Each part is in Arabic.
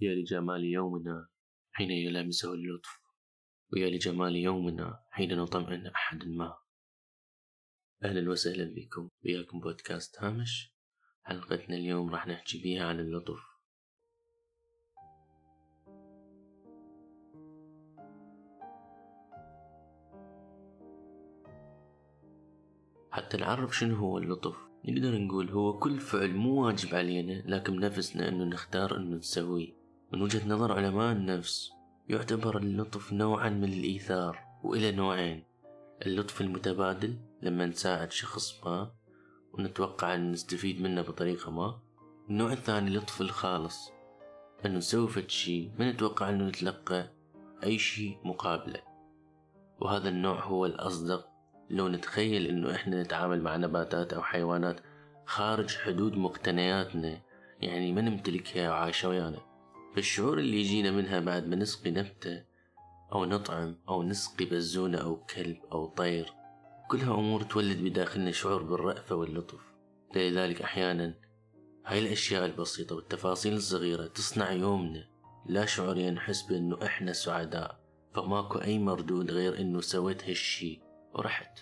يا لجمال يومنا حين يلامسه اللطف ويا لجمال يومنا حين نطمئن أحد ما. أهلا وسهلا بكم وياكم بودكاست هامش. حلقتنا اليوم راح نحكي بيها عن اللطف. حتى نعرف شنو هو اللطف. نقدر نقول هو كل فعل مو واجب علينا لكن بنفسنا إنه نختار إنه نسويه. من وجهة نظر علماء النفس يعتبر اللطف نوعا من الإيثار وإلى نوعين. اللطف المتبادل لما نساعد شخص ما ونتوقع أن نستفيد منه بطريقة ما. النوع الثاني اللطف الخالص أنه نسوي فد شي ما نتوقع أنه نتلقى أي شي مقابله. وهذا النوع هو الأصدق. لو نتخيل أنه إحنا نتعامل مع نباتات أو حيوانات خارج حدود مقتنياتنا يعني ما نمتلكها وعايشة ويانا فالشعور اللي يجينا منها بعد ما نسقي نبتة أو نطعم أو نسقي بزونة أو كلب أو طير كلها أمور تولد بداخلنا شعور بالرأفة واللطف. لذلك أحيانا هاي الأشياء البسيطة والتفاصيل الصغيرة تصنع يومنا. لا شعوريا نحس بأنه إحنا سعداء فماكو أي مردود غير أنه سويت هالشي ورحت.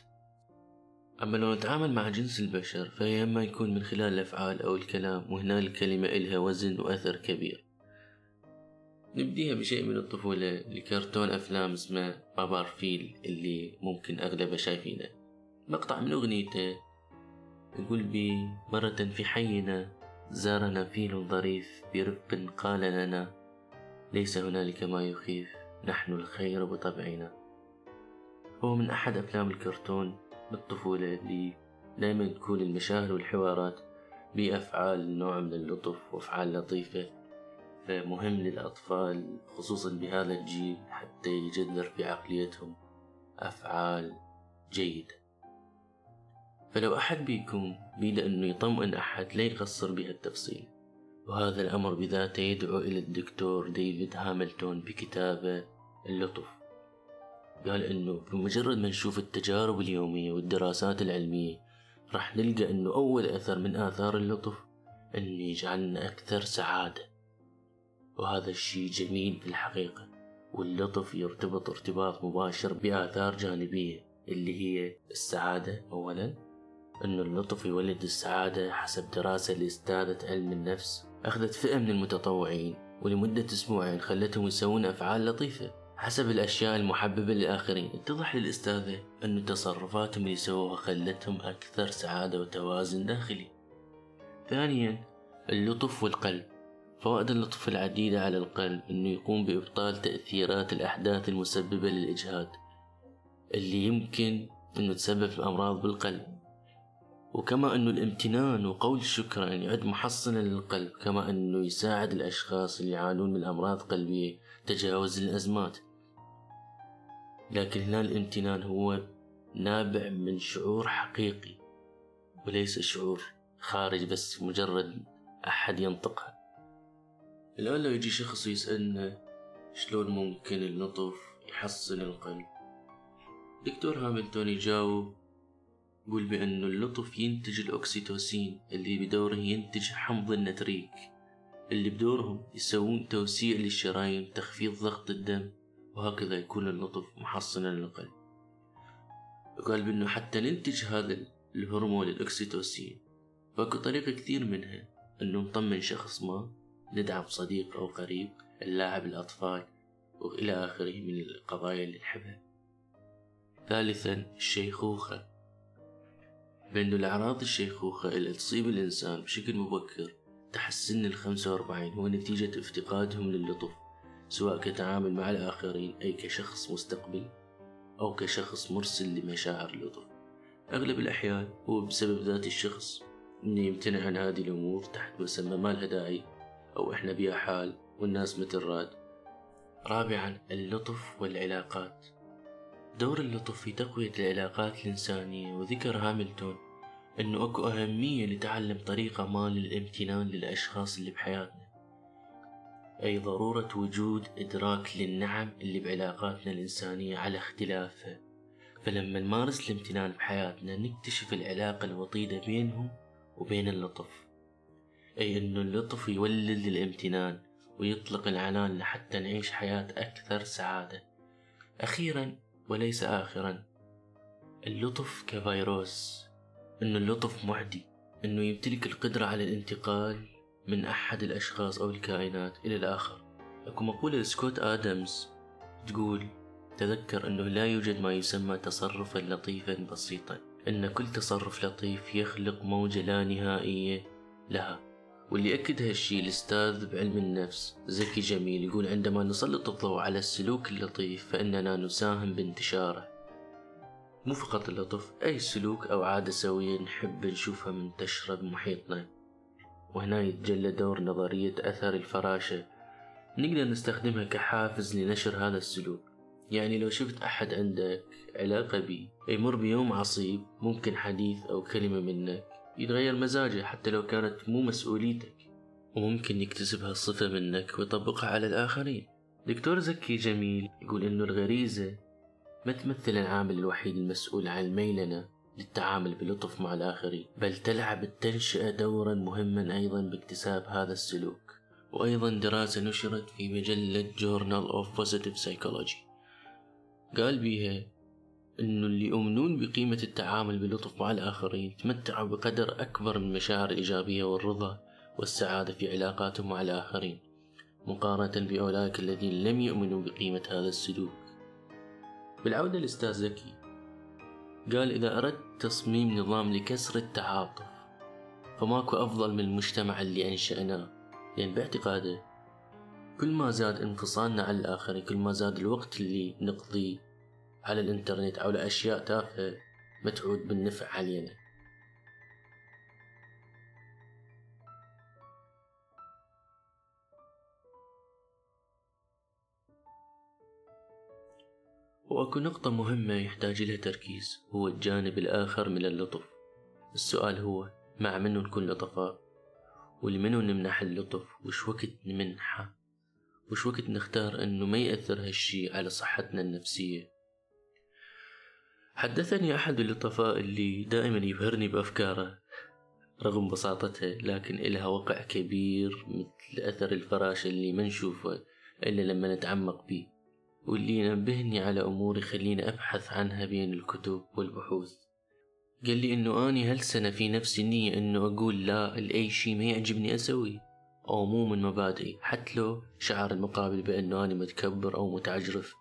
أما لو نتعامل مع جنس البشر فهي إما يكون من خلال الأفعال أو الكلام وهنا الكلمة إلها وزن وأثر كبير. نبديها بشيء من الطفولة لكرتون أفلام اسمه بابار فيل اللي ممكن أغلبها شايفينه. مقطع من أغنيته يقول بي مرة في حينا زارنا فيل ظريف برفق قال لنا ليس هنالك ما يخيف نحن الخير بطبعنا. هو من أحد أفلام الكرتون بالطفولة اللي دائما تكون المشاهد والحوارات بأفعال نوع من اللطف وأفعال لطيفة. فمهم للأطفال خصوصا بهذا الجيل حتى يجذر في عقليتهم أفعال جيدة. فلو أحد بيكم بيد أنه يطمئن أحد لا يقصر بهالتفصيل وهذا الأمر بذاته يدعو إلى الدكتور ديفيد هاملتون بكتابه اللطف. قال إنه بمجرد ما نشوف التجارب اليومية والدراسات العلمية راح نلقى إنه أول أثر من آثار اللطف إنه يجعلنا أكثر سعادة. وهذا الشيء جميل في الحقيقة واللطف يرتبط ارتباط مباشر بآثار جانبية. اللي هي السعادة أولا. أن اللطف يولد السعادة حسب دراسة لأستاذة علم النفس أخذت فئة من المتطوعين ولمدة أسبوعين خلتهم يسوون أفعال لطيفة حسب الأشياء المحببة للآخرين. اتضح للأستاذة أن تصرفاتهم اللي سووها خلتهم أكثر سعادة وتوازن داخلي. ثانيا اللطف والقلب. فوائد اللطف العديدة على القلب أنه يقوم بإبطال تأثيرات الأحداث المسببة للإجهاد اللي يمكن أنه تسبب أمراض بالقلب. وكما أنه الامتنان وقول الشكر يعني يعد محصنا للقلب كما أنه يساعد الأشخاص اللي يعانون من أمراض قلبية تجاوز الأزمات. لكن هنا الامتنان هو نابع من شعور حقيقي وليس شعور خارج بس مجرد أحد ينطقها. الآن لو يجي شخص يسألنا شلون ممكن اللطف يحسن القلب؟ دكتور هاملتون يجاوب يقول بأن اللطف ينتج الأكسيتوسين اللي بدوره ينتج حمض النتريك. اللي بدورهم يسوون توسيع للشرايين تخفيض ضغط الدم وهكذا يكون اللطف محصنا للقلب. وقال بأنه حتى ننتج هذا الهرمون الأكسيتوسين فاكو طريقة كثير منها أنه نطمن شخص ما ندعم صديق أو قريب نلاعب الأطفال وإلى آخره من القضايا اللي نحبها ثالثا الشيخوخة. بأن الأعراض الشيخوخة اللي تصيب الإنسان بشكل مبكر تحت سن الخمسة وأربعين هو نتيجة افتقادهم للطف سواء كتعامل مع الآخرين أي كشخص مستقبل أو كشخص مرسل لمشاعر اللطف أغلب الأحيان هو بسبب ذات الشخص إنه يمتنع عن هذه الأمور تحت مسمى ما لها داعي أو إحنا بيها حال والناس مثل راد. رابعا اللطف والعلاقات. دور اللطف في تقوية العلاقات الإنسانية وذكر هاملتون أنه أكو أهمية لتعلم طريقة ما للامتنان للأشخاص اللي بحياتنا. أي ضرورة وجود إدراك للنعم اللي بعلاقاتنا الإنسانية على اختلافها. فلما نمارس الامتنان بحياتنا نكتشف العلاقة الوطيدة بينهم وبين اللطف. أي أنه اللطف يولد الامتنان ويطلق العنان لحتى نعيش حياة أكثر سعادة. أخيرا وليس آخرا اللطف كفيروس. إنه اللطف معدي إنه يمتلك القدرة على الانتقال من أحد الأشخاص أو الكائنات إلى الآخر. أكو مقولة لسكوت آدمز تقول تذكر أنه لا يوجد ما يسمى تصرفا لطيفا بسيطا أن كل تصرف لطيف يخلق موجة لا نهائية لها. واللي أكد هالشي الأستاذ بعلم النفس زكي جميل يقول عندما نسلط الضوء على السلوك اللطيف فإننا نساهم بانتشاره. مو فقط اللطف أي سلوك أو عادة سوية نحب نشوفها منتشرة بمحيطنا. وهنا يتجلى دور نظرية أثر الفراشة. نقدر نستخدمها كحافز لنشر هذا السلوك. يعني لو شفت أحد عندك علاقة بي يمر بيوم عصيب ممكن حديث أو كلمة منك يتغير مزاجه حتى لو كانت مو مسؤوليتك. وممكن يكتسب هالصفة منك ويطبقها على الآخرين. دكتور زكي جميل يقول إنه الغريزة ما تمثل العامل الوحيد المسؤول عن الميلنة للتعامل بلطف مع الآخرين بل تلعب التنشئة دورا مهما أيضا باكتساب هذا السلوك. وأيضا دراسة نشرت في مجلة Journal of Positive Psychology. قال بيها إنه اللي يؤمنون بقيمة التعامل بلطف مع الآخرين تمتعوا بقدر أكبر من المشاعر الإيجابية والرضا والسعادة في علاقاتهم مع الآخرين مقارنة بأولئك الذين لم يؤمنوا بقيمة هذا السلوك. بالعودة للأستاذ زكي قال إذا أردت تصميم نظام لكسر التعاطف فماكو أفضل من المجتمع اللي أنشأناه لأن باعتقاده كل ما زاد انفصالنا عن الآخرين كل ما زاد الوقت اللي نقضيه على الإنترنت أو لأشياء تافهة ما تعود بالنفع علينا وأكو نقطة مهمة يحتاج لها تركيز هو الجانب الآخر من اللطف. السؤال هو مع منو نكون لطفاء؟ ولمنو نمنح اللطف؟ وش وقت نمنحه؟ وش وقت نختار إنه ما يأثر هالشي على صحتنا النفسية؟ حدثني أحد اللطفاء اللي دائما يبهرني بأفكاره رغم بساطتها لكن إلها وقع كبير مثل أثر الفراشة اللي ما نشوفه إلا لما نتعمق بيه واللي ينبهني على أمور يخليني أبحث عنها بين الكتب والبحوث. قال لي إنه أني هالسنة في نفسي نية إنه أقول لا لأي شي ما يعجبني أسوي أو مو من مبادئي حتى لو شعر المقابل بأنه أنا متكبر أو متعجرف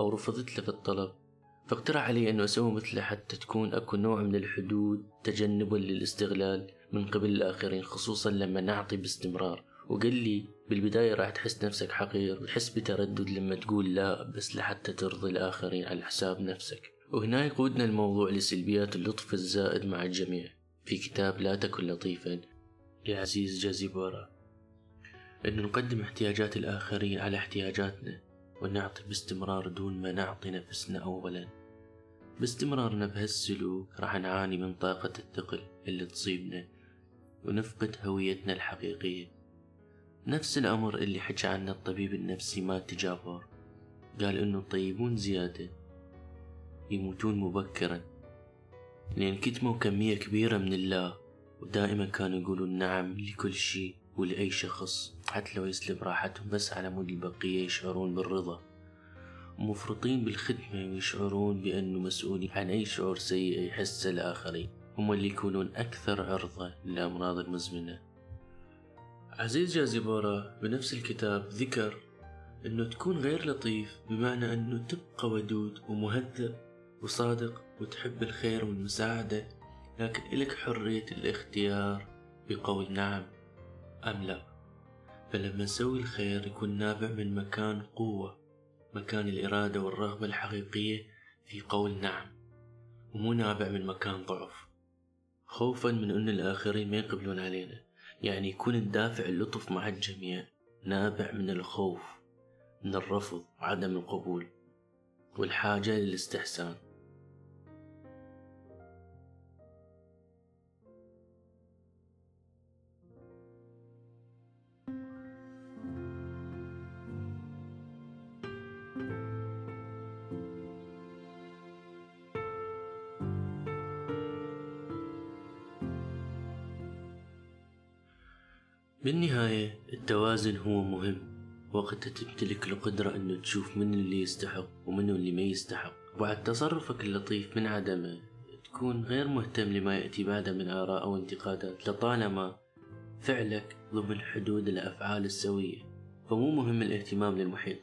أو رفضت له في الطلب. فاقترح علي أنه أسوي مثله حتى تكون أكو نوع من الحدود تجنبا للاستغلال من قبل الآخرين خصوصا لما نعطي باستمرار. وقال لي بالبداية راح تحس نفسك حقير وتحس بتردد لما تقول لا بس لحتى ترضي الآخرين على حساب نفسك. وهنا يقودنا الموضوع لسلبيات اللطف الزائد مع الجميع. في كتاب لا تكن لطيفا لعزيز جازيبورا أن نقدم احتياجات الآخرين على احتياجاتنا. ونعطي باستمرار دون ما نعطي نفسنا أولا. باستمرارنا بهالسلوك راح نعاني من طاقة الثقل اللي تصيبنا ونفقد هويتنا الحقيقية. نفس الأمر اللي حكى عنه الطبيب النفسي مات جابر. قال إنه الطيبون زيادة يموتون مبكرا. لأن كتموا كمية كبيرة من الله ودائما كانوا يقولون نعم لكل شيء ولأي شخص. حتى لو يسلب راحتهم بس على مود البقية يشعرون بالرضا. مفرطين بالخدمة ويشعرون بأنه مسؤولين عن أي شعور سيء يحسه الآخرين. هم اللي يكونون أكثر عرضة للأمراض المزمنة عزيز جازيبورا بنفس الكتاب ذكر أنه تكون غير لطيف بمعنى أنه تبقى ودود ومهذب وصادق وتحب الخير والمساعدة لكن إلك حرية الاختيار بقول نعم أم لا. فلما نسوي الخير يكون نابع من مكان قوة مكان الإرادة والرغبة الحقيقية في قول نعم ومو نابع من مكان ضعف. خوفا من أن الآخرين ما يقبلون علينا. يعني يكون الدافع اللطف مع الجميع نابع من الخوف من الرفض وعدم القبول والحاجة للاستحسان. بالنهاية التوازن هو مهم. وقتها تمتلك القدرة أنه تشوف من اللي يستحق ومن اللي ما يستحق. وبعد تصرفك اللطيف من عدمه تكون غير مهتم لما يأتي بعده من آراء أو انتقادات. لطالما فعلك ضمن حدود الأفعال السوية. فمو مهم الاهتمام للمحيط.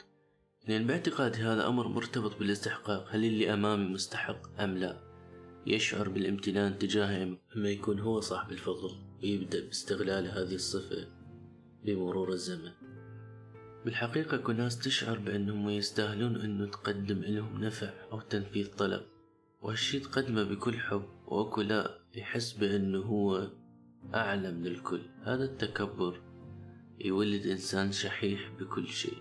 لأن باعتقادي هذا أمر مرتبط بالاستحقاق. هل اللي أمامي مستحق أم لا؟ يشعر بالامتنان تجاهه أما يكون هو صاحب الفضل ويبدأ باستغلال هذه الصفة بمرور الزمن. بالحقيقة كل ناس تشعر بأنهم يستاهلون أنه تقدم لهم نفع أو تنفيذ طلب وهالشي تقدمه بكل حب وأكو لا يحس بأنه هو أعلى من الكل هذا التكبر يولد إنسان شحيح بكل شيء.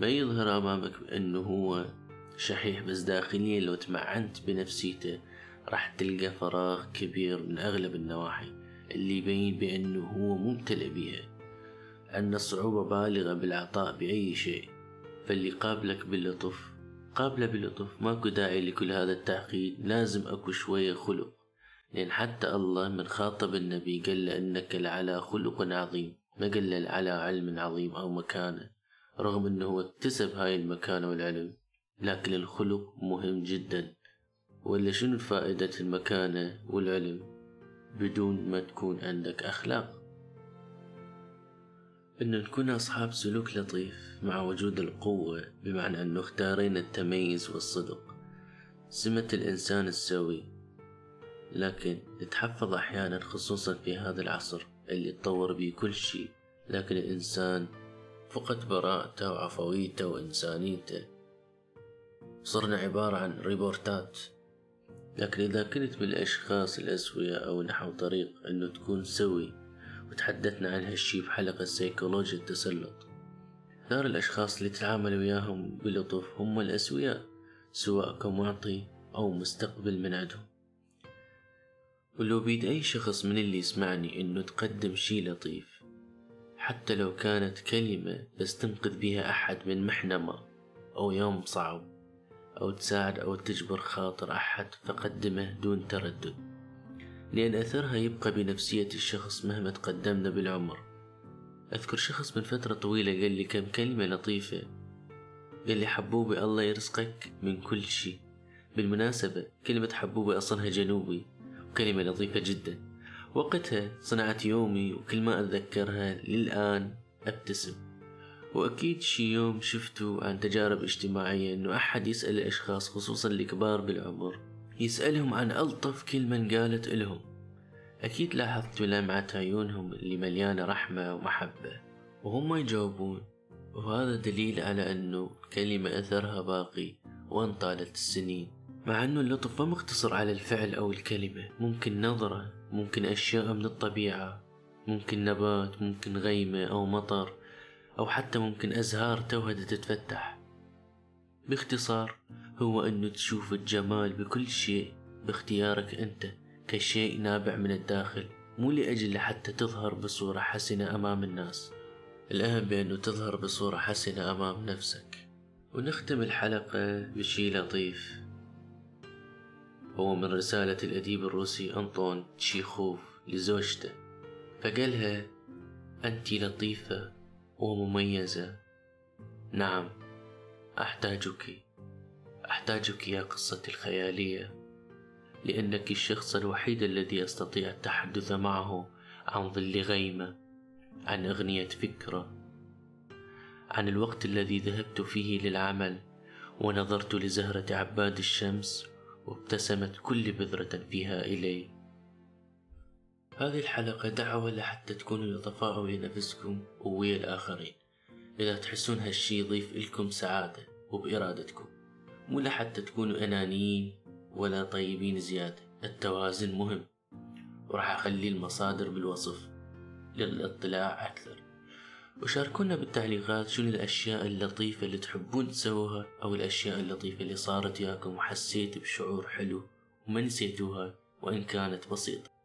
ما يظهر أمامك بأنه هو شحيح بس داخليا لو تمعنت بنفسيته راح تلقى فراغ كبير من أغلب النواحي اللي يبين بأنه هو ممتلئ بها عندنا صعوبة بالغة بالعطاء بأي شيء. فاللي قابلك باللطف قابله بلطف ماكو داعي لكل هذا التعقيد لازم أكو شوية خلق. لأن حتى الله من خاطب النبي قال له إنك لعلى خلق عظيم. ما قال له على علم عظيم أو مكانة. رغم أنه اكتسب هاي المكانة والعلم. لكن الخلق مهم جدا. ولا شنو فائدة المكانة والعلم بدون ما تكون عندك أخلاق؟ أن نكون أصحاب سلوك لطيف مع وجود القوة بمعنى أنه اختارينا التميز والصدق. سمة الإنسان السوي. لكن تتحفظ أحيانا خصوصا في هذا العصر اللي تطور بيه كل شيء. لكن الإنسان فقد براءته وعفويته وإنسانيته. صرنا عبارة عن ريبورتات. لكن إذا كنت بالأشخاص الأسوياء أو نحو طريق أنه تكون سوي وتحدثنا عن هالشي بحلقة سيكولوجيا التسلط دار الأشخاص اللي تتعامل وياهم بلطف هم الأسوياء سواء كمعطي أو مستقبل من عندهم ولو بيد أي شخص من اللي يسمعني إنه تقدم شي لطيف حتى لو كانت كلمة بس تنقذ بها أحد من محنمة أو يوم صعب. أو تساعد أو تجبر خاطر أحد فقدمه دون تردد. لأن أثرها يبقى بنفسية الشخص مهما تقدمنا بالعمر. أذكر شخص من فترة طويلة قال لي كم كلمة لطيفة. قال لي حبوبي الله يرزقك من كل شيء. بالمناسبة كلمة حبوبي أصلها جنوبي وكلمة لطيفة جدا. وقتها صنعت يومي وكل ما أتذكرها للآن أبتسم. وأكيد شي يوم شفتوا عن تجارب اجتماعية إنه أحد يسأل الأشخاص خصوصا الكبار بالعمر يسألهم عن ألطف كلمة انقالت إلهم. أكيد لاحظتوا لمعة عيونهم اللي مليانة رحمة ومحبة وهم يجاوبون. وهذا دليل على أنه كلمة أثرها باقي وان طالت السنين. مع أنه اللطف ما مقتصر على الفعل أو الكلمة ممكن نظرة ممكن أشياء من الطبيعة ممكن نبات ممكن غيمة أو مطر. أو حتى ممكن أزهار توها تتفتح. باختصار هو أنه تشوف الجمال بكل شيء باختيارك أنت كشيء نابع من الداخل مو لأجل لحتى تظهر بصورة حسنة أمام الناس. الأهم بأنه تظهر بصورة حسنة أمام نفسك. ونختم الحلقة بشي لطيف. هو من رسالة الأديب الروسي أنطون تشيخوف لزوجته فقالها أنت لطيفة ومميزة. نعم أحتاجك أحتاجك يا قصتي الخيالية لأنك الشخص الوحيد الذي أستطيع التحدث معه عن ظل غيمة عن أغنية فكرة عن الوقت الذي ذهبت فيه للعمل ونظرت لزهرة عباد الشمس وابتسمت كل بذرة فيها إلي. هذه الحلقة دعوة لحتى تكونوا لطفاء ويا نفسكم وويا الآخرين. إذا تحسون هالشي يضيف لكم سعادة وبإرادتكم مو لحتى تكونوا أنانيين ولا طيبين زيادة. التوازن مهم. وراح أخلي المصادر بالوصف للاطلاع أكثر. وشاركونا بالتعليقات شنو الأشياء اللطيفة اللي تحبون تسووها أو الأشياء اللطيفة اللي صارت ياكم وحسيت بشعور حلو وما نسيتوها وإن كانت بسيطة.